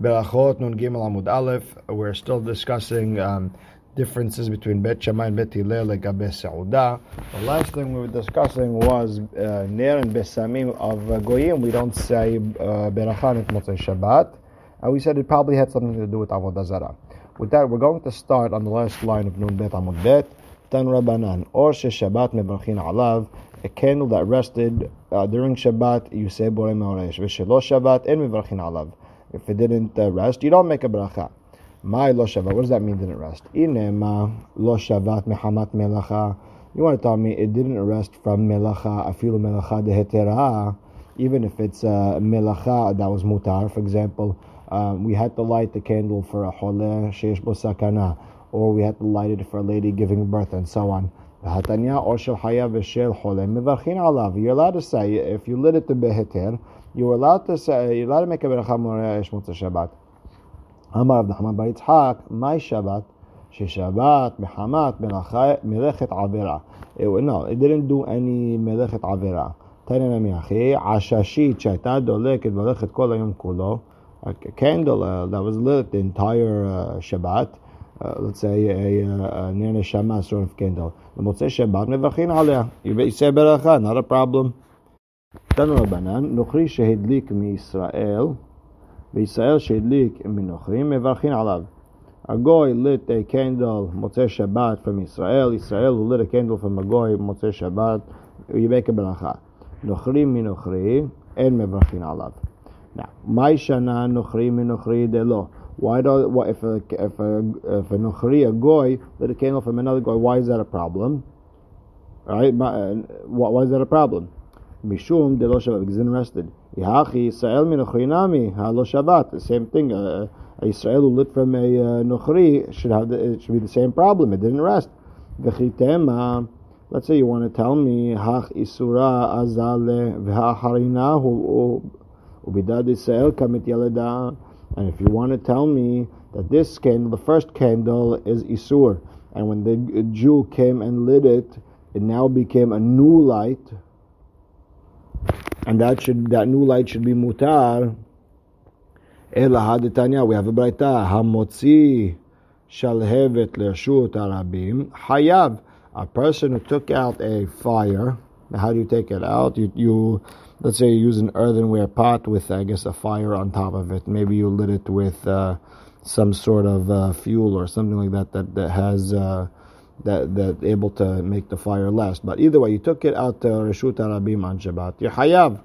Berachot Nun Gimel Amud Aleph. We're still discussing um, differences between Bet Shammai and Bet Hillel legabe Seudah. The last thing we were discussing was uh, Ner and Besamim of uh, Goyim. We don't say uh, Berachan Motzei Shabbat. And we said it probably had something to do with Avodah Zarah. With that, we're going to start on the last line of Nun Bet Amud Bet. Tan Rabbanan. Or Shabbat Mebrachin Alav. A candle that rested uh, during Shabbat, you say Borei Meoresh. V'shelo Shabbat, and Mebrachin Alav. If it didn't uh, rest, you don't make a bracha. My lo shavat. What does that mean? Didn't rest? Inema lo shavat mehamat melacha. You want to tell me it didn't rest from melacha afilu melacha dehetera, even if it's uh, melacha that was mutar. For example, um, we had to light the candle for a chole sheish sakana, or we had to light it for a lady giving birth, and so on. Hatanya or shel hayav v'shel chole mevarchin alav. You're allowed to say if you lit it to beheter you are allowed to say, you're allowed to make a beracha moreh shmutza Shabbat. Amar Rav Nachman bar Yitzchak, my Shabbat, ששבת מחמת מלאכת עבירה. No, it didn't do any מלאכת עבירה. תנא נמי אחי, עששית שהייתה דולקת והולכת כל היום כולו, a candle uh, that was lit the entire uh, Shabbat, uh, let's say a, a near neshama sort of candle. במוצאי שבת מברכים עליה. You say ברכה, not a problem. תנו רבנן, נוכרי שהדליק מישראל, וישראל שהדליק מנוכרים, מברכים עליו. A goy lit a candle מוצא שבת from ישראל, ישראל who lit a candle from a goy מוצא שבת, you make a ברכה. נוכרים מנוכרי, אין מברכים עליו. Now, my shana nochri minochri delo. Why do why, if a if a if a nochri a goy lit a candle from another goy? Why is that a problem? Right? Why is that a problem? Mishum de lo shavat because interested. Yahachi Israel min ochrinami ha lo shavat. The same thing. Uh, Israel who lit from a uh, nochri should have the, it should be the same problem. It didn't rest. V'chitema. Let's say you want to tell me hach isura azale v'hacharina hu ubidad Israel kamit yaleda. And if you want to tell me that this candle, the first candle, is isur, and when the Jew came and lit it, it now became a new light and that should that new light should be mutar. Haditanya, we have a braita hamotzi shalhevet lershut arabim hayav. A person who took out a fire. How do you take it out? You, you let's say you use an earthenware pot with, I guess, a fire on top of it. Maybe you lit it with uh, some sort of uh, fuel or something like that that, that has uh, that that able to make the fire last. But either way, you took it out to Reshut Arabim on Shabbat. You're Hayav.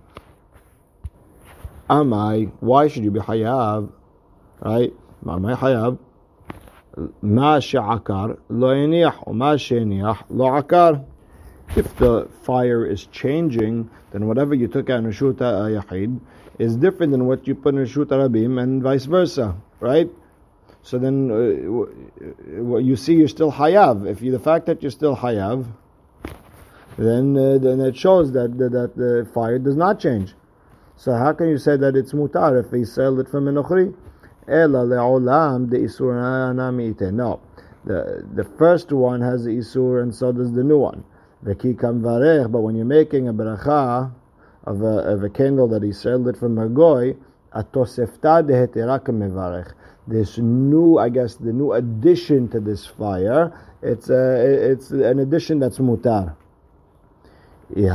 Amai, why should you be Hayav? Right? Am I Hayav. Ma she'akar lo yeniach, ma she'eniach lo akar. If the fire is changing, then whatever you took out in Reshut Yahid is different than what you put in Reshut Arabim and vice versa. Right? So then, uh, you see, you're still hayav. If you, the fact that you're still hayav, then uh, then it shows that, that, that the fire does not change. So how can you say that it's mutar if he sell it from enochri? Ela le'olam de isur No, the the first one has the isur, and so does the new one. But when you're making a bracha of a, of a candle that he sold it from a goy, atosefta dehetera mevarech this new, I guess, the new addition to this fire. It's it's an addition that's mutar. If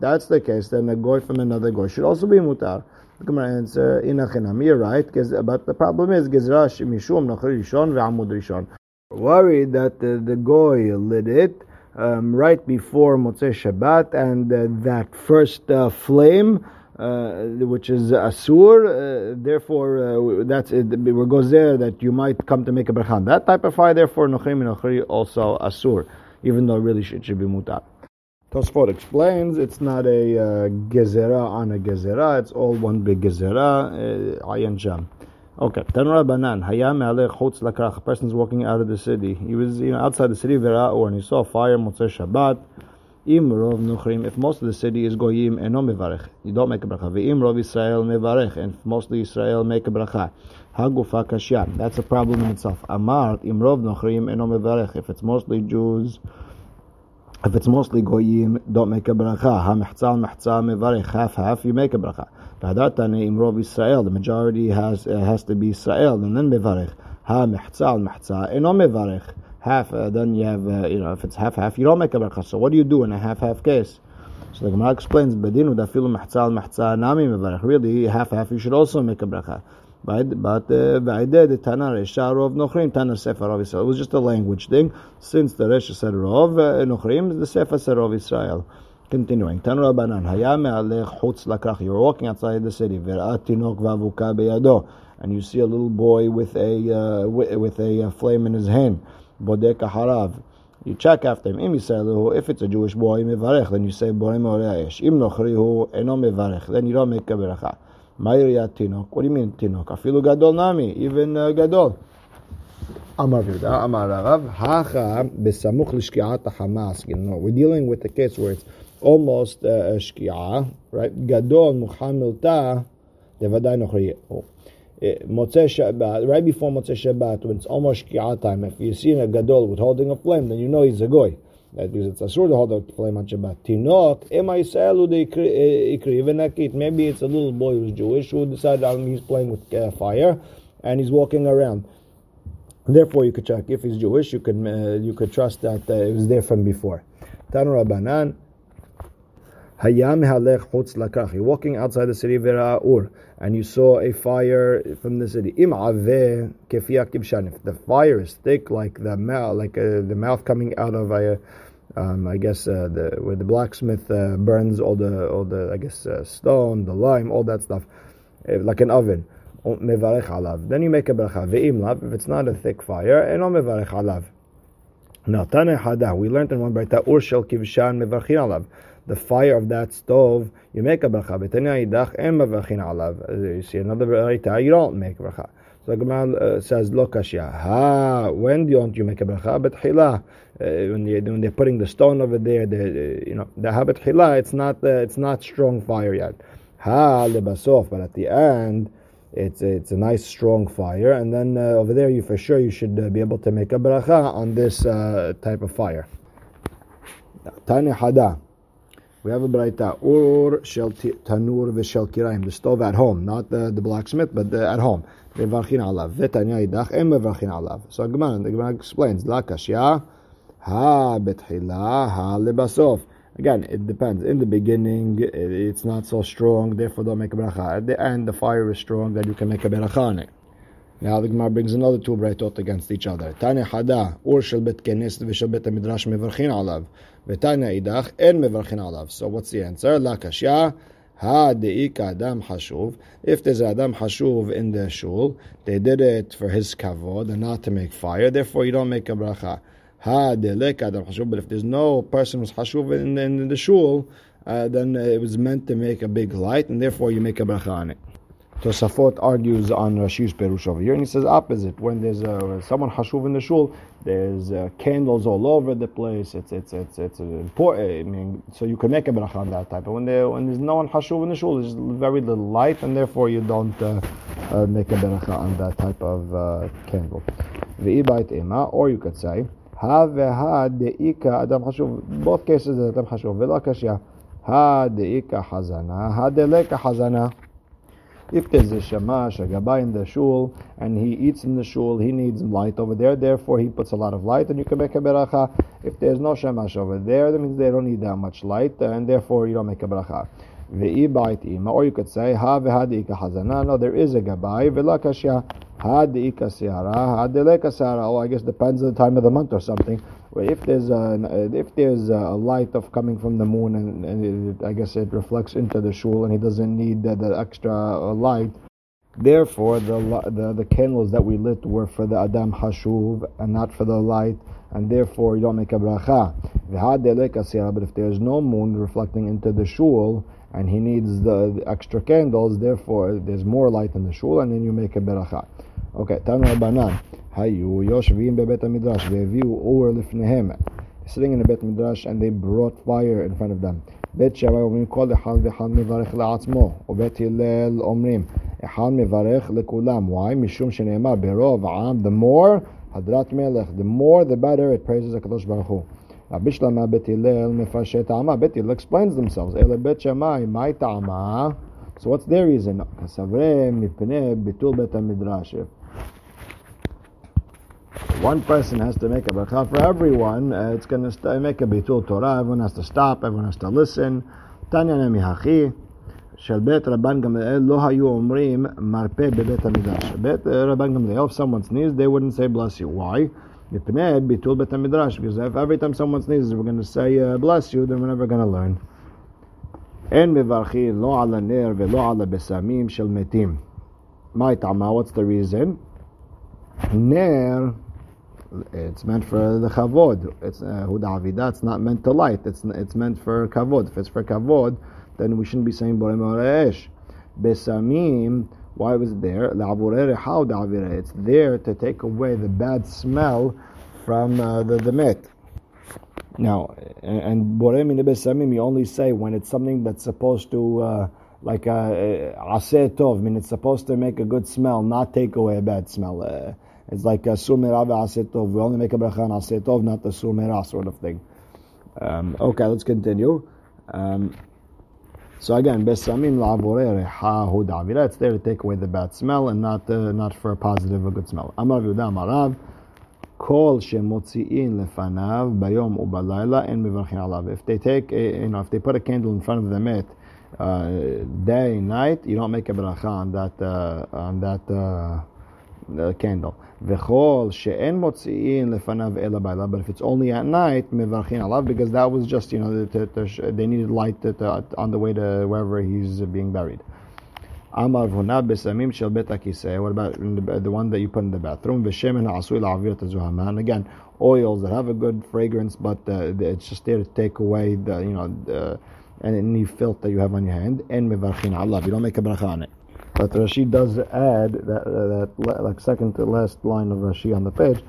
that's the case, then a goy from another goy should also be mutar. The Gemara answer, you're right, but the problem is, gezra mishum rishon ve'amud rishon. Worried that the, the goy lit it um, right before Motzei Shabbat, and uh, that first uh, flame uh, which is asur. Uh, therefore, uh, that's it. It goes there that you might come to make a bracha. That type of fire, therefore, nochim and nochri also asur, even though really it should be mutar. Tosfot explains it's not a uh, gezerah on a gezerah. It's all one big gezerah. Uh, ayan jam. Okay. Tanra banan hayam alech chutz lakrach. A person's walking out of the city. He was you know outside the city vera or and he saw a fire motzei Shabbat. Im rov nuchrim, if most of the city is goyim eno mevarech, you don't make a bracha. Ve'im rov Israel mevarech, and mostly Israel make a bracha. Hagufa kashya, that's a problem in itself. Amar im rov nuchrim eno mevarech, if it's mostly Jews, if it's mostly goyim, don't make a bracha. Ha mechtzal mechtzal mevarech, half half, you make a bracha. V'hadatane imrov Israel. The majority has uh, has to be Israel, and then mevarech. Ha mechza al mechza eno mevarech. Half. Uh, then you have uh, you know if it's half half, you don't make a bracha. So what do you do in a half half case? So the Gemara explains, "Bedinu dafilu mechza al mechza nami mevarech." Really, half half, you should also make a bracha. But but v'aideh the Tana Resha Rov Nochrim Tana Sefer Rov Israel. It was just a language thing. Since the Resha said Rov Nochrim, the Sefer said Rov Israel. Continuing, Tanu Rabbanan, Hayame me'alech chutz lakrach. You're walking outside the city, v'ra'at v'avuka beyado, and you see a little boy with a uh, with a flame in his hand. Bodek harav. You check after him. If it's a Jewish boy, mevarech, then you say borei me'oreayesh. Im nochrihu eno mevarech, then you don't make a beracha. Ma'iriyat. What do you mean tinok? Afilu gadol nami, even uh, gadol. Amar Vida, Amar Rav, Hacha besamuch l'shki'at hamas. You know, we're dealing with the case where it's almost uh, shki'ah, right? Gadol muhamilta devadai nochri. Oh. Eh, Motzei Shabbat, right before Motzei Shabbat, when it's almost shki'ah time, if you see a gadol with holding a flame, then you know he's a goy. That because it's asur to hold a flame on Shabbat. Tinok, ikri. Maybe it's a little boy who's Jewish who decided um, he's playing with uh, fire and he's walking around. Therefore, you could check if he's Jewish. You could uh, you could trust that uh, it was there from before. Tanu Rabbanan. Hayam halech chutz lakach. You're walking outside the city of Ur, and you saw a fire from the city. Im aveh kibshan. If the fire is thick, like the mouth, like uh, the mouth coming out of a um, I guess uh, the where the blacksmith uh, burns all the all the I guess uh, stone, the lime, all that stuff, uh, like an oven. Alav. Then you make a bracha. If it's not a thick fire, eno mevarech alav. Now tane. We learned in one brayta ur shel kivshan mevarchin alav. The fire of that stove, you make a bracha. Mevarchin alav. You see another brayta, you don't make a bracha. So the Gemara uh, says, "Lo kashya." Ha, when don't you make a bracha? But hila, uh, when, you, when they're putting the stone over there, the uh, you know the habit hila, it's not uh, it's not strong fire yet. Ha lebasof, but at the end, it's it's a nice strong fire, and then uh, over there, you for sure you should uh, be able to make a bracha on this uh, type of fire. Tani hada. We have a braita or shel tanur v'shel kiraim, the stove at home, not the, the blacksmith, but the, at home. Mevarchin alav. V'tanya em mevarchin alav. So Gemara, the Gemara explains, la kashya, ha betchila, ha lebasof. Again, it depends. In the beginning, it's not so strong, therefore don't make a beracha. At the end, the fire is strong, then you can make a it. Now the Gemara brings another two braytot against each other. Tanya hada, ur shel bet kenes v'shel bet midrash mevarchin alav. V'tanya idach en mevarchin alav. So what's the answer? La kashya, Ha deika adam hashuv. If there's adam hashuv in the shul, they did it for his kavod and not to make fire. Therefore, you don't make a bracha. Ha delek adam hashuv. But if there's no person who's hashuv in, in the shul, uh, then it was meant to make a big light, and therefore you make a bracha on it. Tosafot argues on Rashi's Perush over here, and he says opposite. When there's uh, someone hashuv in the shul, there's uh, candles all over the place. It's it's it's it's important. I mean, so you can make a bracha on that type. But when there when there's no one hashuv in the shul, there's very little light, and therefore you don't uh, uh, make a bracha on that type of uh, candle. Ve'ibait ema, or you could say ha ve'ha deika adam hashuv. Both cases adam hashuv. Ve'la kashya ha deika hazana ha deleka hazana. If there's a shamash, a gabbai in the shul, and he eats in the shul, he needs light over there, therefore he puts a lot of light, and you can make a beracha. If there's no shamash over there, that means they don't need that much light, uh, and therefore you don't make a beracha. Or you could say, ha v'hadika hazana. No, there is a gabbai, v'la hadika siara. Oh, I guess depends on the time of the month or something. If there's a, if there's a light of coming from the moon, and, and it, I guess it reflects into the shul, and he doesn't need the, the extra uh, light. Therefore, the, the the candles that we lit were for the Adam Hashuv and not for the light, and therefore you don't make a bracha. But if there's no moon reflecting into the shul, and he needs the, the, extra candles, therefore there's more light in the shul, and then you make a beracha. Okay, Tanu Rabbanan, Hayu Yoshvim bebet midrash ve'viu or lifnehem. Sitting in a bet midrash, and they brought fire in front of them. בית שמאי אומרים כל אחד ואחד מברך לעצמו, ובית הלל אומרים אחד מברך לכולם. Why? משום שנאמר ברוב העם, the more הדרת מלך, the more the better it praises הקדוש ברוך הוא. רבי שלמה בית הלל מפרשי טעמה, בית הלל explains themselves, אלא בית שמאי, מהי טעמה? So what's their reason? One person has to make a bracha for everyone. Uh, it's going to make a bitul Torah. Everyone has to stop. Everyone has to listen. Tanya nami של בית רבן גמליאל לא היו אומרים מרפא בבית המדרש. בית רבן גמליאל, if someone sneezes, they wouldn't say bless you. Why? מפני ביטול בית המדרש. Because if every time someone sneezes, we're going to say uh, bless you, then we're never going to learn. אין מברכים לא על הנר ולא על הבשמים של מתים. מה טעמה? What's the reason? נר it's meant for the kavod. It's huda uh, avida. It's not meant to light. It's it's meant for kavod. If it's for kavod, then we shouldn't be saying borei moresh. Besamim. Why was it there? It's there to take away the bad smell from uh, the the met. Now, and borei besamim, you only say when it's something that's supposed to. Uh, like a uh, aseh tov, I mean it's supposed to make a good smell, not take away a bad smell. Uh, it's like a sur merah tov. We only make a bracha on aseh tov, not the sur merah sort of thing. Um, okay, let's continue. Um, so again, besamim la'avore reha hu davira. It's there to take away the bad smell and not uh, not for a positive, a good smell. Amar mevarchin alav. If they take, a, you know, if they put a candle in front of the met, uh, day and night, you don't make a bracha on that uh, on that uh, candle. V'chol she'en motzi'in lefanav ela ba'ila. But if it's only at night, mevarchin alav, because that was just, you know, to, to, they needed light on the way to wherever he's being buried. Amar v'huna besamim shel bet What about the, the, one that you put in the bathroom? V'shemen ha'asui la'avir tezuhama. Again, oils that have a good fragrance, but uh, it's just there to take away the, you know, the, any filth that you have on your hand. And mevarchin alav. You don't make a bracha on it. But Rashi does add that, uh, that like second to last line of Rashi on the page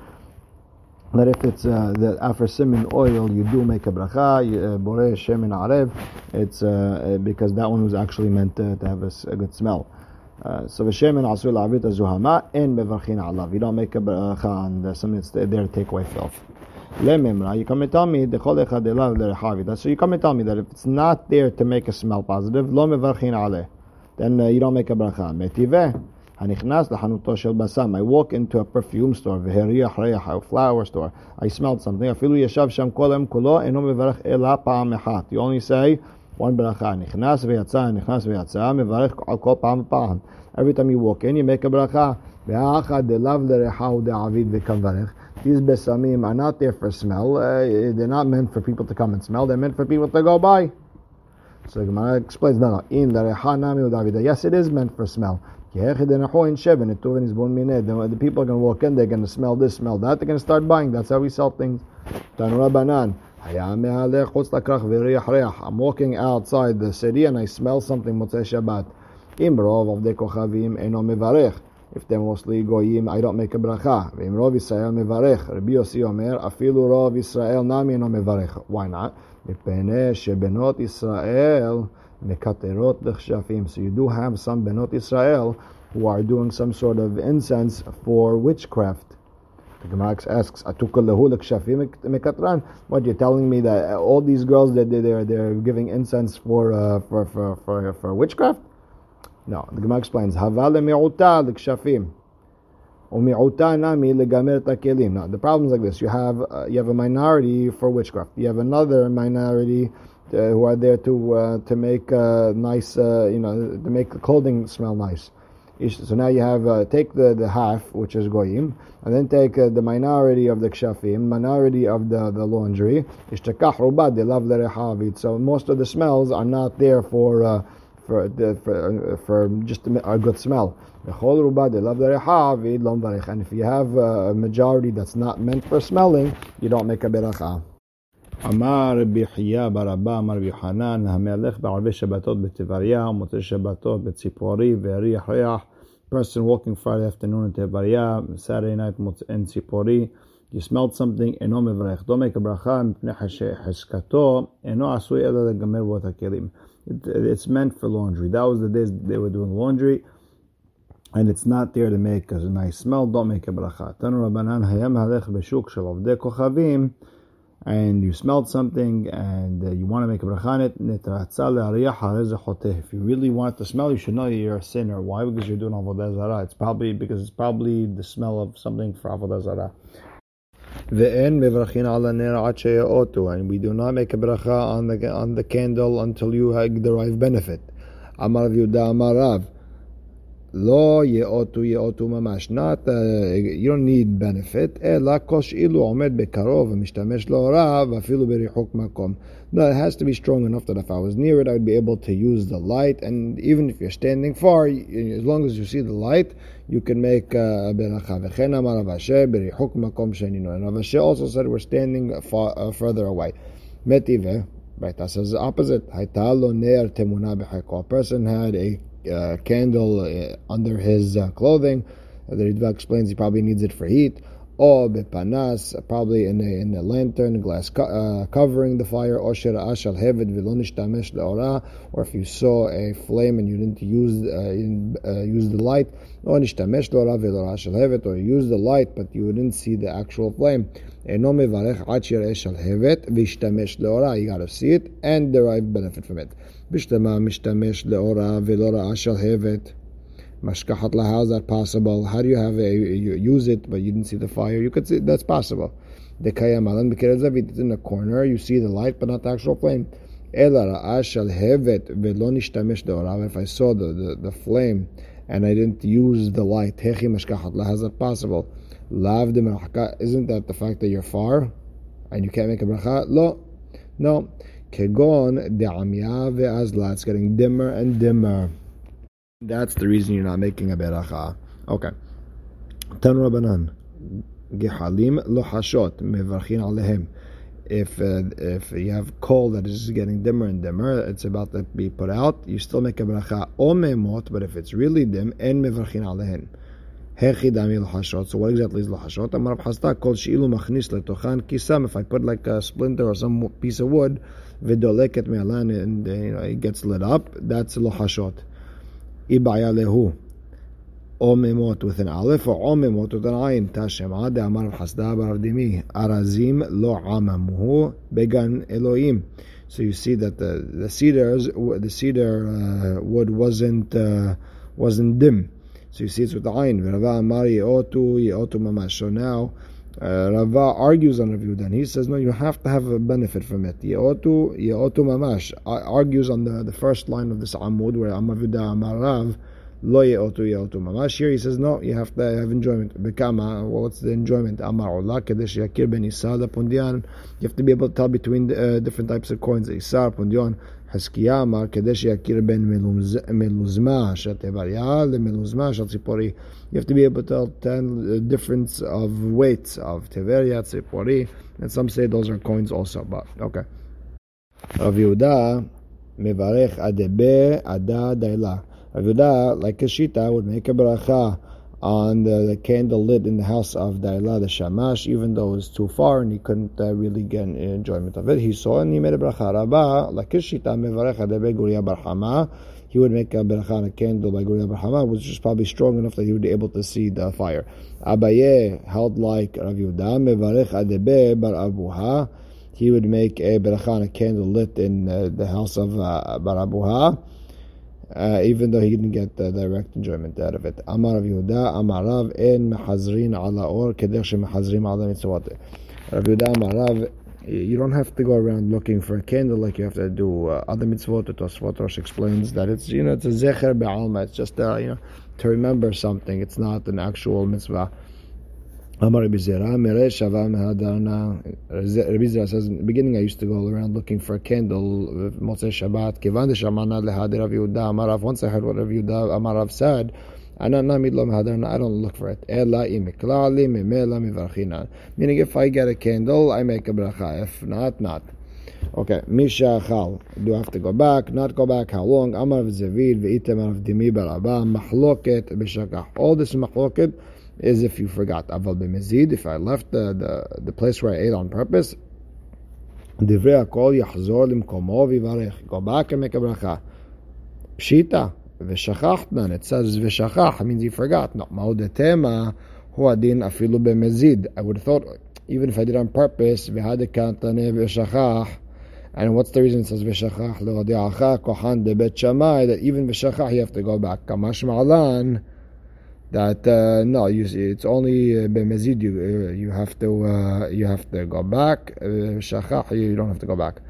that if it's uh, the after simin oil you do make a bracha uh, borei shemin arev it's uh, because that one was actually meant to, to have a, a, good smell. Uh, so v'shemin asul avit azuhama in mevarchin alav. You don't make a bracha on the, something that's there to take away filth. Lememra you come and tell me the chol echad elav so you come and tell me that if it's not there to make a smell positive lo mevarchin aleh then uh, you don't make a bracha. Metiveh, hanichnas lahanuto shel basam. I walk into a perfume store, v'heriach reach, a flower store. I smelled something. Afilu yeshav sham kolem kulo eno mevarech ela pa'am echat. You only say one bracha. Nichnas v'yatza, nichnas v'yatza, mevarech al kol pa'am pa'am. Every time you walk in, you make a bracha. Ve'achad delav lerecha de'avid v'kavarech. These besamim are not there for smell. Uh, they're not meant for people to come and smell. They're meant for people to go by. So Gemara explains, no, no, in the Davida. Yes, it is meant for smell. The, people are going to walk in, they're going to smell this, smell that, they're going to start buying. That's how we sell things. I'm walking outside the city and I smell something Motzei if they're mostly goyim, I don't make a bracha. Ve'im rov Yisrael mevarech. Rabbi Yossi omer, afilu rov Yisrael nami no mevarech. Why not? Mipene shebenot Yisrael mekaterot lechshafim. So you do have some benot Yisrael who are doing some sort of incense for witchcraft. The Gemara asks, What you're telling me that all these girls that they're, they're giving incense for uh, for, for, for for witchcraft? No, the Gemara explains, Havale mi'uta l'kshafim. Now the problem is like this: you have uh, you have a minority for witchcraft. You have another minority uh, who are there to uh, to make uh, nice, uh, you know, to make the clothing smell nice. So now you have uh, take the, the half, which is goyim, and then take the minority of the kshafim, minority of the, the laundry. So most of the smells are not there for for for, for just a good smell. And if you have a majority that's not meant for smelling, you don't make a beracha. אמר רבי חייא ברבא אמר רבי חנן המלך בערבי שבתות בטבריה ומוצאי שבתות בציפורי והריח ריח person walking Friday afternoon in Tevaria, Saturday night in Tzipori, you smelled something, אינו מברך. don't make a ברכה מפני חזקתו, אינו עשוי אלא לגמר בו את הכלים. It's meant for laundry. That was the days they were doing laundry and it's not there to make a nice smell, don't make a bracha. And you smelled something and uh, you want to make a bracha If you really want to smell, you should know you're a sinner. Why? Because you're doing avodah zarah. It's probably because it's probably the smell of something for avodah zarah. And we do not make a bracha on the on the candle until you derive benefit. Amar Amarav. Lo ye'otu ye'otu mamash. Not, uh, you don't need benefit. Ela kosh ilu omed bekarov mishtamesh lo rav afilu berihuk makom. No, it has to be strong enough that if I was near it, I would be able to use the light. And even if you're standing far, as long as you see the light, you can make uh, a uh. V'chen amar berihuk makom shenino. And Rav also said we're standing far, uh, further away. Metive, right, that says the opposite. A person had a candle uh, under his uh, clothing. The Ritva explains he probably needs it for heat. Oh, or bepanas, probably in a in a lantern glass co- uh, covering the fire, or shira'ashal hevet vilonishtamesh le'ora, or if you saw a flame and you didn't use uh, in, uh, use the light, or nishtamesh le'ora vilorashal hevet, or use the light but you didn't see the actual flame. Eno mevarech ad shira'ashal hevet vishtamesh le'ora. You gotta see it and derive benefit from it. Bishtama mishtamesh le'ora vilorashal hevet mashkahat laha, that possible? How do you have a, you use it, but you didn't see the fire? You could see, that's possible. The kayam alan it's in the corner, you see the light, but not the actual flame. If I saw the, the, the flame and I didn't use the light, how's that possible? Isn't that the fact that you're far and you can't make a bracha? No, no. It's getting dimmer and dimmer. That's the reason you're not making a beracha. Okay. Tan Rabbanan. Gehalim lo hashot mevarchin alehem. If uh, if you have coal that is getting dimmer and dimmer, it's about to be put out. You still make a bracha o memot, but if it's really dim, en mevarchin alehem. So what exactly is lahashot? Amar Hasta called shi'ilu machnis letochan kisam. If I put like a splinter or some piece of wood, vidoleket me'alan, and you know, it gets lit up, that's lahashot. Ibaya lehu. Omemot with an aleph or omemot with an ayin. Tashema de Amar Hasda baravdimi. Arazim lo amamuhu began Elohim. So you see that the, the cedars, the cedar uh, wood wasn't uh, wasn't dim. So you see it's with the ayin. So now uh, Rava argues on Rav Yehuda. He says no, you have to have a benefit from it. Yeotu Yeotu Mamash argues on the, the first line of this Amud where Amar Yehuda Amar Rav Lo Yeotu Yeotu Mamash. Here he says no, you have to have enjoyment. Bekama. Well, what's the enjoyment? Amar Olah Kedesh Yakir Ben Isada Pundian. You have to be able to tell between the, uh, different types of coins. Isar Pundian. חזקיה אמר כדי שיכיר בין מלוזמה של טבריה למלוזמה של ציפורי. You have to be able to tell the difference of weights of Tiberia, Tzipori, and some say those are coins also, but okay. רב יהודה מברך אדבה עדה דיילה. Avodah, like a shita, would make a bracha on the, the, candle lit in the house of Daila the Shamash, even though it was too far and he couldn't uh, really get an enjoyment of it. He saw and he made a bracha. Rabba, like a shita, mevarecha debe guria barhama. He would make a bracha on a candle by guria barhama, which was probably strong enough that he would be able to see the fire. Abaye held like Rav Yehuda, mevarecha debe bar abuha. He would make a bracha on a candle lit in uh, the house of uh, Barabuha uh, even though he didn't get the direct enjoyment out of it. Amar Rav Yehuda, Amar en mehazrin ala or kedech shemehazrim ala mitzvot. Rav Yehuda, you don't have to go around looking for a candle like you have to do uh, other mitzvot. Tosfot Rosh explains that it's you know it's a zecher be'alma. It's just uh, you know to remember something. It's not an actual mitzvah. Amar Rabbi Zera, says, in the beginning I used to go around looking for a candle, Motzei Shabbat, Kivan Shamana Lehadi Rav Yehuda, Amarav. Once I heard what Rav Yehuda Amarav said, I don't look for it. Meaning, if I get a candle, I make a bracha. If not, not. Okay, Misha Chal. Do I have to go back? Not go back? How long? Amar Zavid, Ve'item Rav Dimi Barabah, Mahloket, Bishakah. All this mahloket is if you forgot. Aval b'mezid, if I left the, the, the place where I ate on purpose, דברי הכל יחזור למקומו ויברך. Go back and make a bracha. פשיטה, ושכחתנן, it says ושכח, it means he forgot. No, מהו דתמה, הוא הדין אפילו במזיד. I would have thought, even if I did on purpose, and what's the reason it says v'shachach le'odiacha kohan de bet shamai that even v'shachach you have to go back. Kamash ma'alan that uh, no, you see, it's only uh, b'mezid you uh, you have to uh, you have to go back. V'shachach you don't have to go back.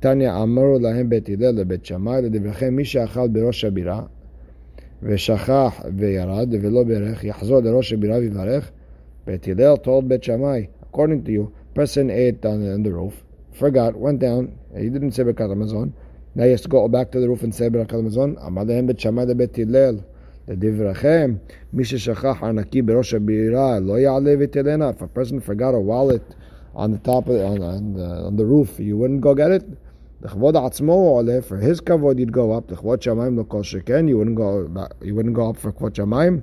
Tanya אמרו להם בית הלל לבית שמאי לדבריכם מי שאכל בראש הבירה ושכח וירד ולא ברך יחזור לראש הבירה ויברך בית הלל told בית שמאי according to you person ate on, on the roof forgot went down he didn't say ברכת המזון now he has to go back to the roof and say ברכת המזון אמר להם בית שמאי לבית הלל לדבריכם מי ששכח ענקי בראש הבירה לא יעלה ותלנה if a person forgot a wallet on the top of on, on, the, on the roof you wouldn't go get it לכבוד עצמו הוא עולה, for his כבוד you'd go up, לכבוד שמיים לא כל שכן, you wouldn't go, you wouldn't go up for כבוד שמיים.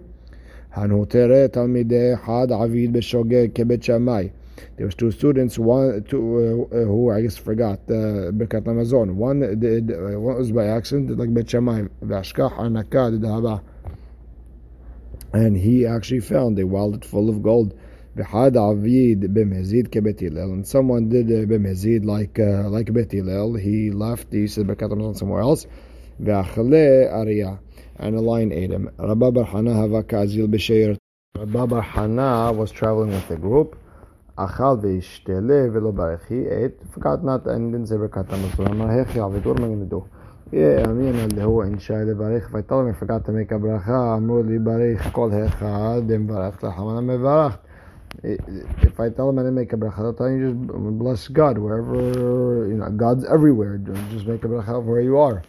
הנותרה תלמידי אחד עביד בשוגג כבית שמאי. There was two students, one two, uh, who I guess forgot uh, ברכת המזון. One did, uh, one was by accident, did like בית שמאי, והשכח ענקה דדהבה. And he actually found a wallet full of gold. And someone did uh, b'mezid like uh, like bet He left. He said berkat somewhere else. And a lion ate him. Rabba bar Hana hava kazil b'sheir. Rabba bar Hana was traveling with a group. Achal v'ishtele v'lo barech. He ate, forgot not, and didn't say berkat Hamazon. Amar hechi avid, what yeah, I mean, and who the levarich. If I told him I forgot to make a bracha, amru li barich kol hechad, then barach lachamana mevarach. If I tell him I didn't make a bracha, I'll tell you just bless God wherever, you know, God's everywhere. Just make a bracha where you are.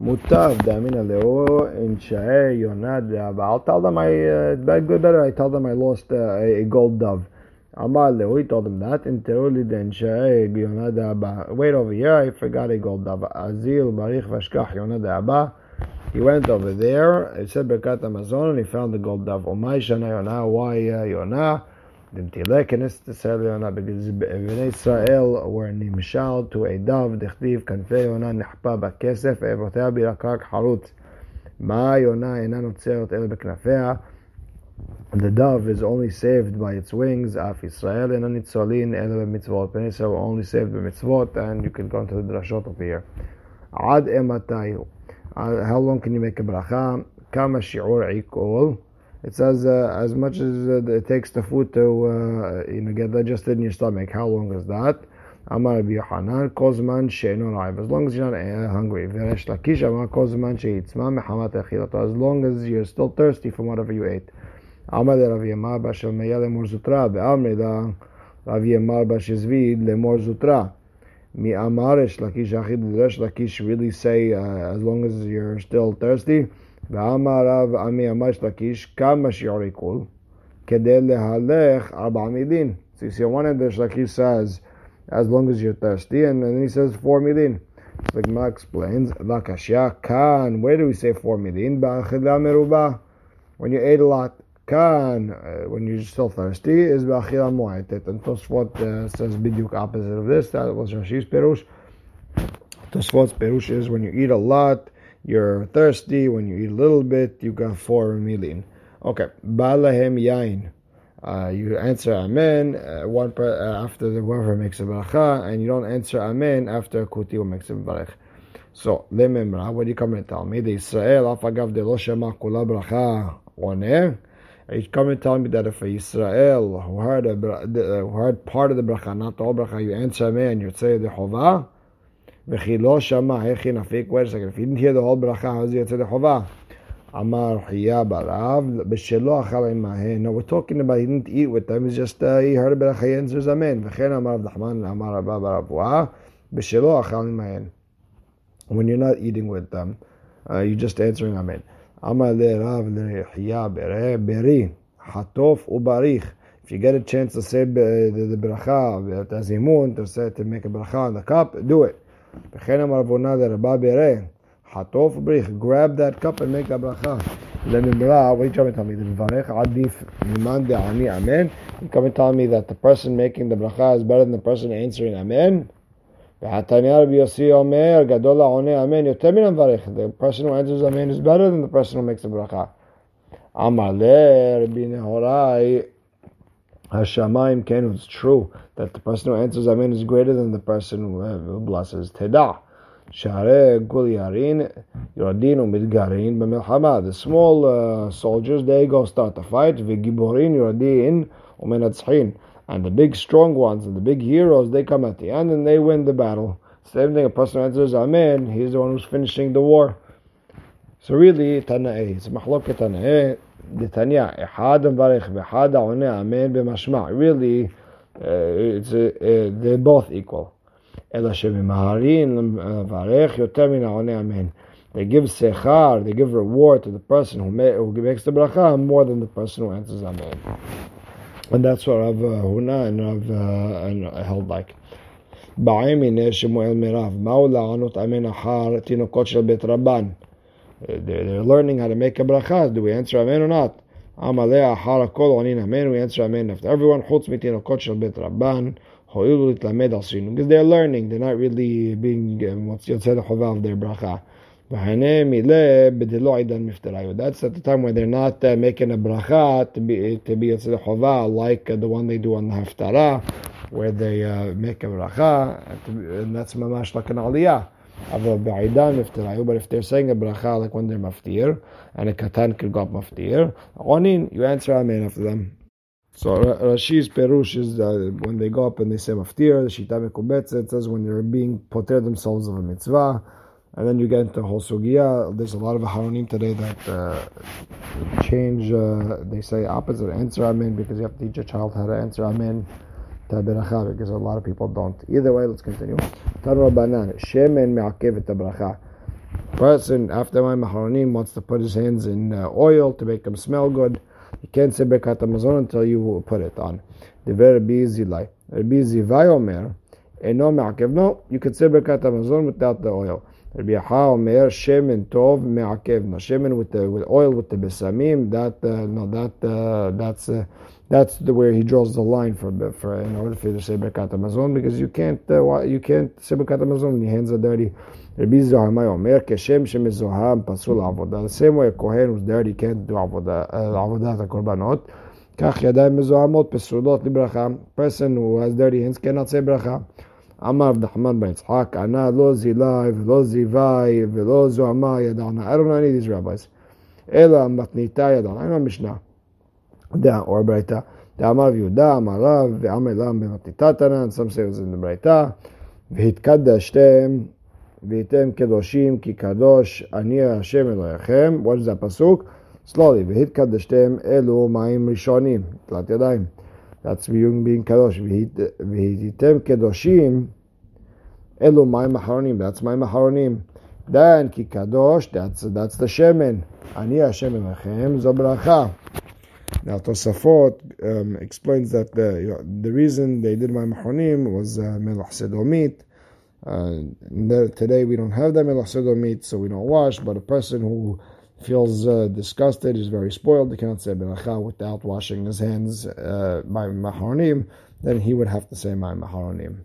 Mutav, I mean, leo insha yonad. I'll tell them I, uh, good, better, I tell them I lost uh, a gold dove. Amar leo he told them that in teruli den shae yonad Wait over here, I forgot a gold dove. Azil barich vashkach yonad abba. He went over there. It said Berkat Hamazon, and he found the gold dove. Omay shana yonah. Why uh, yonah? דמתילה כנסת ישראל יונה בני ישראל were נמשל to a dove דכתיב כנפי יונה נחפה בכסף עברותיה בירקרק חרוץ מה יונה אינה נוצרת אלא בכנפיה the dove is only saved by its wings, Af Israel, and Nitzolin, Elab Mitzvot. Penisa are only saved by Mitzvot, and you can go into the drashot over here. Ad ematayu. Uh, how long can you make a bracha? Kama shi'ur ikol. It says uh, as much as uh, it takes the food to uh, you know, get digested in your stomach. How long is that? Amar Rabbi Yohanan, Kozman she'eno ra'iv. As long as you're not uh, hungry. Veresh lakish amar Kozman she'itzma mechamat echilat. As long as you're still thirsty from whatever you ate. Amar Rabbi Yamar b'shel meya lemor zutra. Be'amri da Rabbi Yamar b'shezvid lemor zutra. Mi Amar Resh Lakish Achid Resh Lakish really say uh, as long as you're still thirsty. ואמר רב עמי אמש לקיש, כמה שיעור עיכול? כדי להלך ארבע מידין. So you see, on one end, there's like he says, as long as you're thirsty, and then he says four midin. So the Gemara explains, Lakashya kan. Where do we say four midin? Ba'achila meruba. When you ate a lot. when you're still thirsty, is ba'achila mu'atet. And Tosfot uh, says bidyuk opposite of this. That was Rashi's perush. Tosfot's perush is when you eat a lot, you're thirsty. When you eat a little bit, you got four milin. Okay. Balahem yain. Uh, you answer Amen uh, one uh, after the whoever makes a bracha, and you don't answer Amen after Kuti makes a bracha. So, lememra, what do you come and tell me? The Israel, de lo shema kula bracha one. You come and tell me that if a Israel who heard, a, who heard part of the bracha, not all bracha, you answer Amen, you say the chovah, וכי לא שמע, איך ינפיק? wait a second, if he didn't hear the whole ברכה, how is he יוצא לחובה? אמר חייה ברב, בשלו אכל עמהן. No, we're talking about he didn't eat with them, he's just, uh, he heard ברכה, he answers amen. וכן אמר רב נחמן, אמר רבא ברבואה, בשלו אכל עמהן. When you're not eating with them, uh, you're just answering amen. אמר לרב לחייה ברי, חטוף ובריך. If you get a chance to say the, the, the bracha, the zimun, to say to make a bracha on the cup, do it. וכן אמר רבונה לרבה בירא, חטוף בריך, grab that cup and make a ברכה. לממרה, what are you trying to tell me? לברך עדיף ממאן דעני אמן? You come and tell me that the person making the bracha is better than the person answering amen? והתניא רבי יוסי אומר, גדול העונה אמן יותר מן המברך. The person who answers amen is better than the person who makes the bracha. אמר לרבי נהוראי, Hashamayim Ken, it's true that the person who answers Amen is greater than the person who blesses. Teda. Share Gulyarin, Yoradin Umidgarin, B'milchama. The small uh, soldiers, they go start the fight. V'giborin Yoradin Umenatzchin. And the big strong ones and the big heroes, they come at the end and they win the battle. Same thing, a person who answers Amen, he's the one who's finishing the war. So really, Tana'eh, it's מחלוקת Tana'eh, דתניא, אחד מברך ואחד העונה אמן במשמע. Really, uh, it's, uh, uh, they're both equal. אלא שממהרים לברך יותר מן העונה אמן. They give sechar, they give reward to the person who, who makes the bracha more than the person who answers amen. And that's what Rav Huna and Rav uh, and held like. בעם הנה שמואל מירב, מהו לענות אמן אחר תינוקות של בית רבן? They're learning how to make a bracha. Do we answer amen or not? Amalei אחר הכל עונים amen, we answer amen after everyone, חוץ מתינוקות של בית רבן, הואילו להתלמד על סינו. Because they're learning, they're not really being, what's יוצא לחובה of their bracha. That's at the time when they're not uh, making a bracha to be to be chova like uh, the one they do on the haftarah, where they uh, make a bracha, and that's mamash like an aliyah. But if they're saying a bracha like when they're maftir, and a katan could go up maftir, onin, you answer amen after them. So Rashi's perush is uh, when they go up and they say maftir, the shita says when they're being poter themselves of a mitzvah. And then you get into whole sugiya. There's a lot of haronim today that uh, change. Uh, they say opposite answer amen because you have to teach a child how to answer amen because a lot of people don't. Either way, let's continue. Person after my maharonim wants to put his hands in uh, oil to make them smell good. You can't say Birkat Hamazon until you put it on. The very busy like Rabbi Zivai Omer, no, you can say Birkat Hamazon without the oil. Rabbi Yaha Omer Shemen Tov Me'akevna. Shemen with the with oil with the besamim. That uh, no, that uh, that's uh, that's the way he draws the line for, for in order for you to say Berkat Amazon because you can't uh, you can't say Berkat Amazon when your hands are dirty. Rabbi Zohamai Omer Keshem Shem Zoham Pasul avoda The same way a Kohen who's dirty can't do avoda avoda Avodah uh, Korbanot. Kach Yadayim mot Pesulot Libracha. Person who has dirty hands cannot say Bracha. אמר רב נחמן בן יצחק, ענה לא זילאי ולא זיוואי ולא זוהמה ידענה. I don't know any of these rabbis. אלא מתניתה ידענה. אני המשנה. דעה, או ברייתא. דאמר יהודה, אמר רב, ואמר לם במתניתה תנן, some say it in the ברייתא. והתקדשתם, והייתם קדושים כי קדוש אני השם אלוהיכם. what is that פסוק? slowly. והתקדשתם אלו מים ראשונים, תלת ידיים. That's being, being kadosh. V'hitem kedoshim. Elu mayim aharonim. That's mayim aharonim. Then kadosh. That's that's the shemen. Ani Hashem emechem zobracha. Now Tosafot um, explains that the the reason they did mayim aharonim was uh, sedomit. Uh, today we don't have that melach sedomit, so we don't wash. But a person who feels uh, disgusted, is very spoiled, he cannot say beracha without washing his hands uh, by maharonim, then he would have to say my maharonim.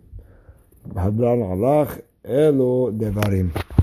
Devarim.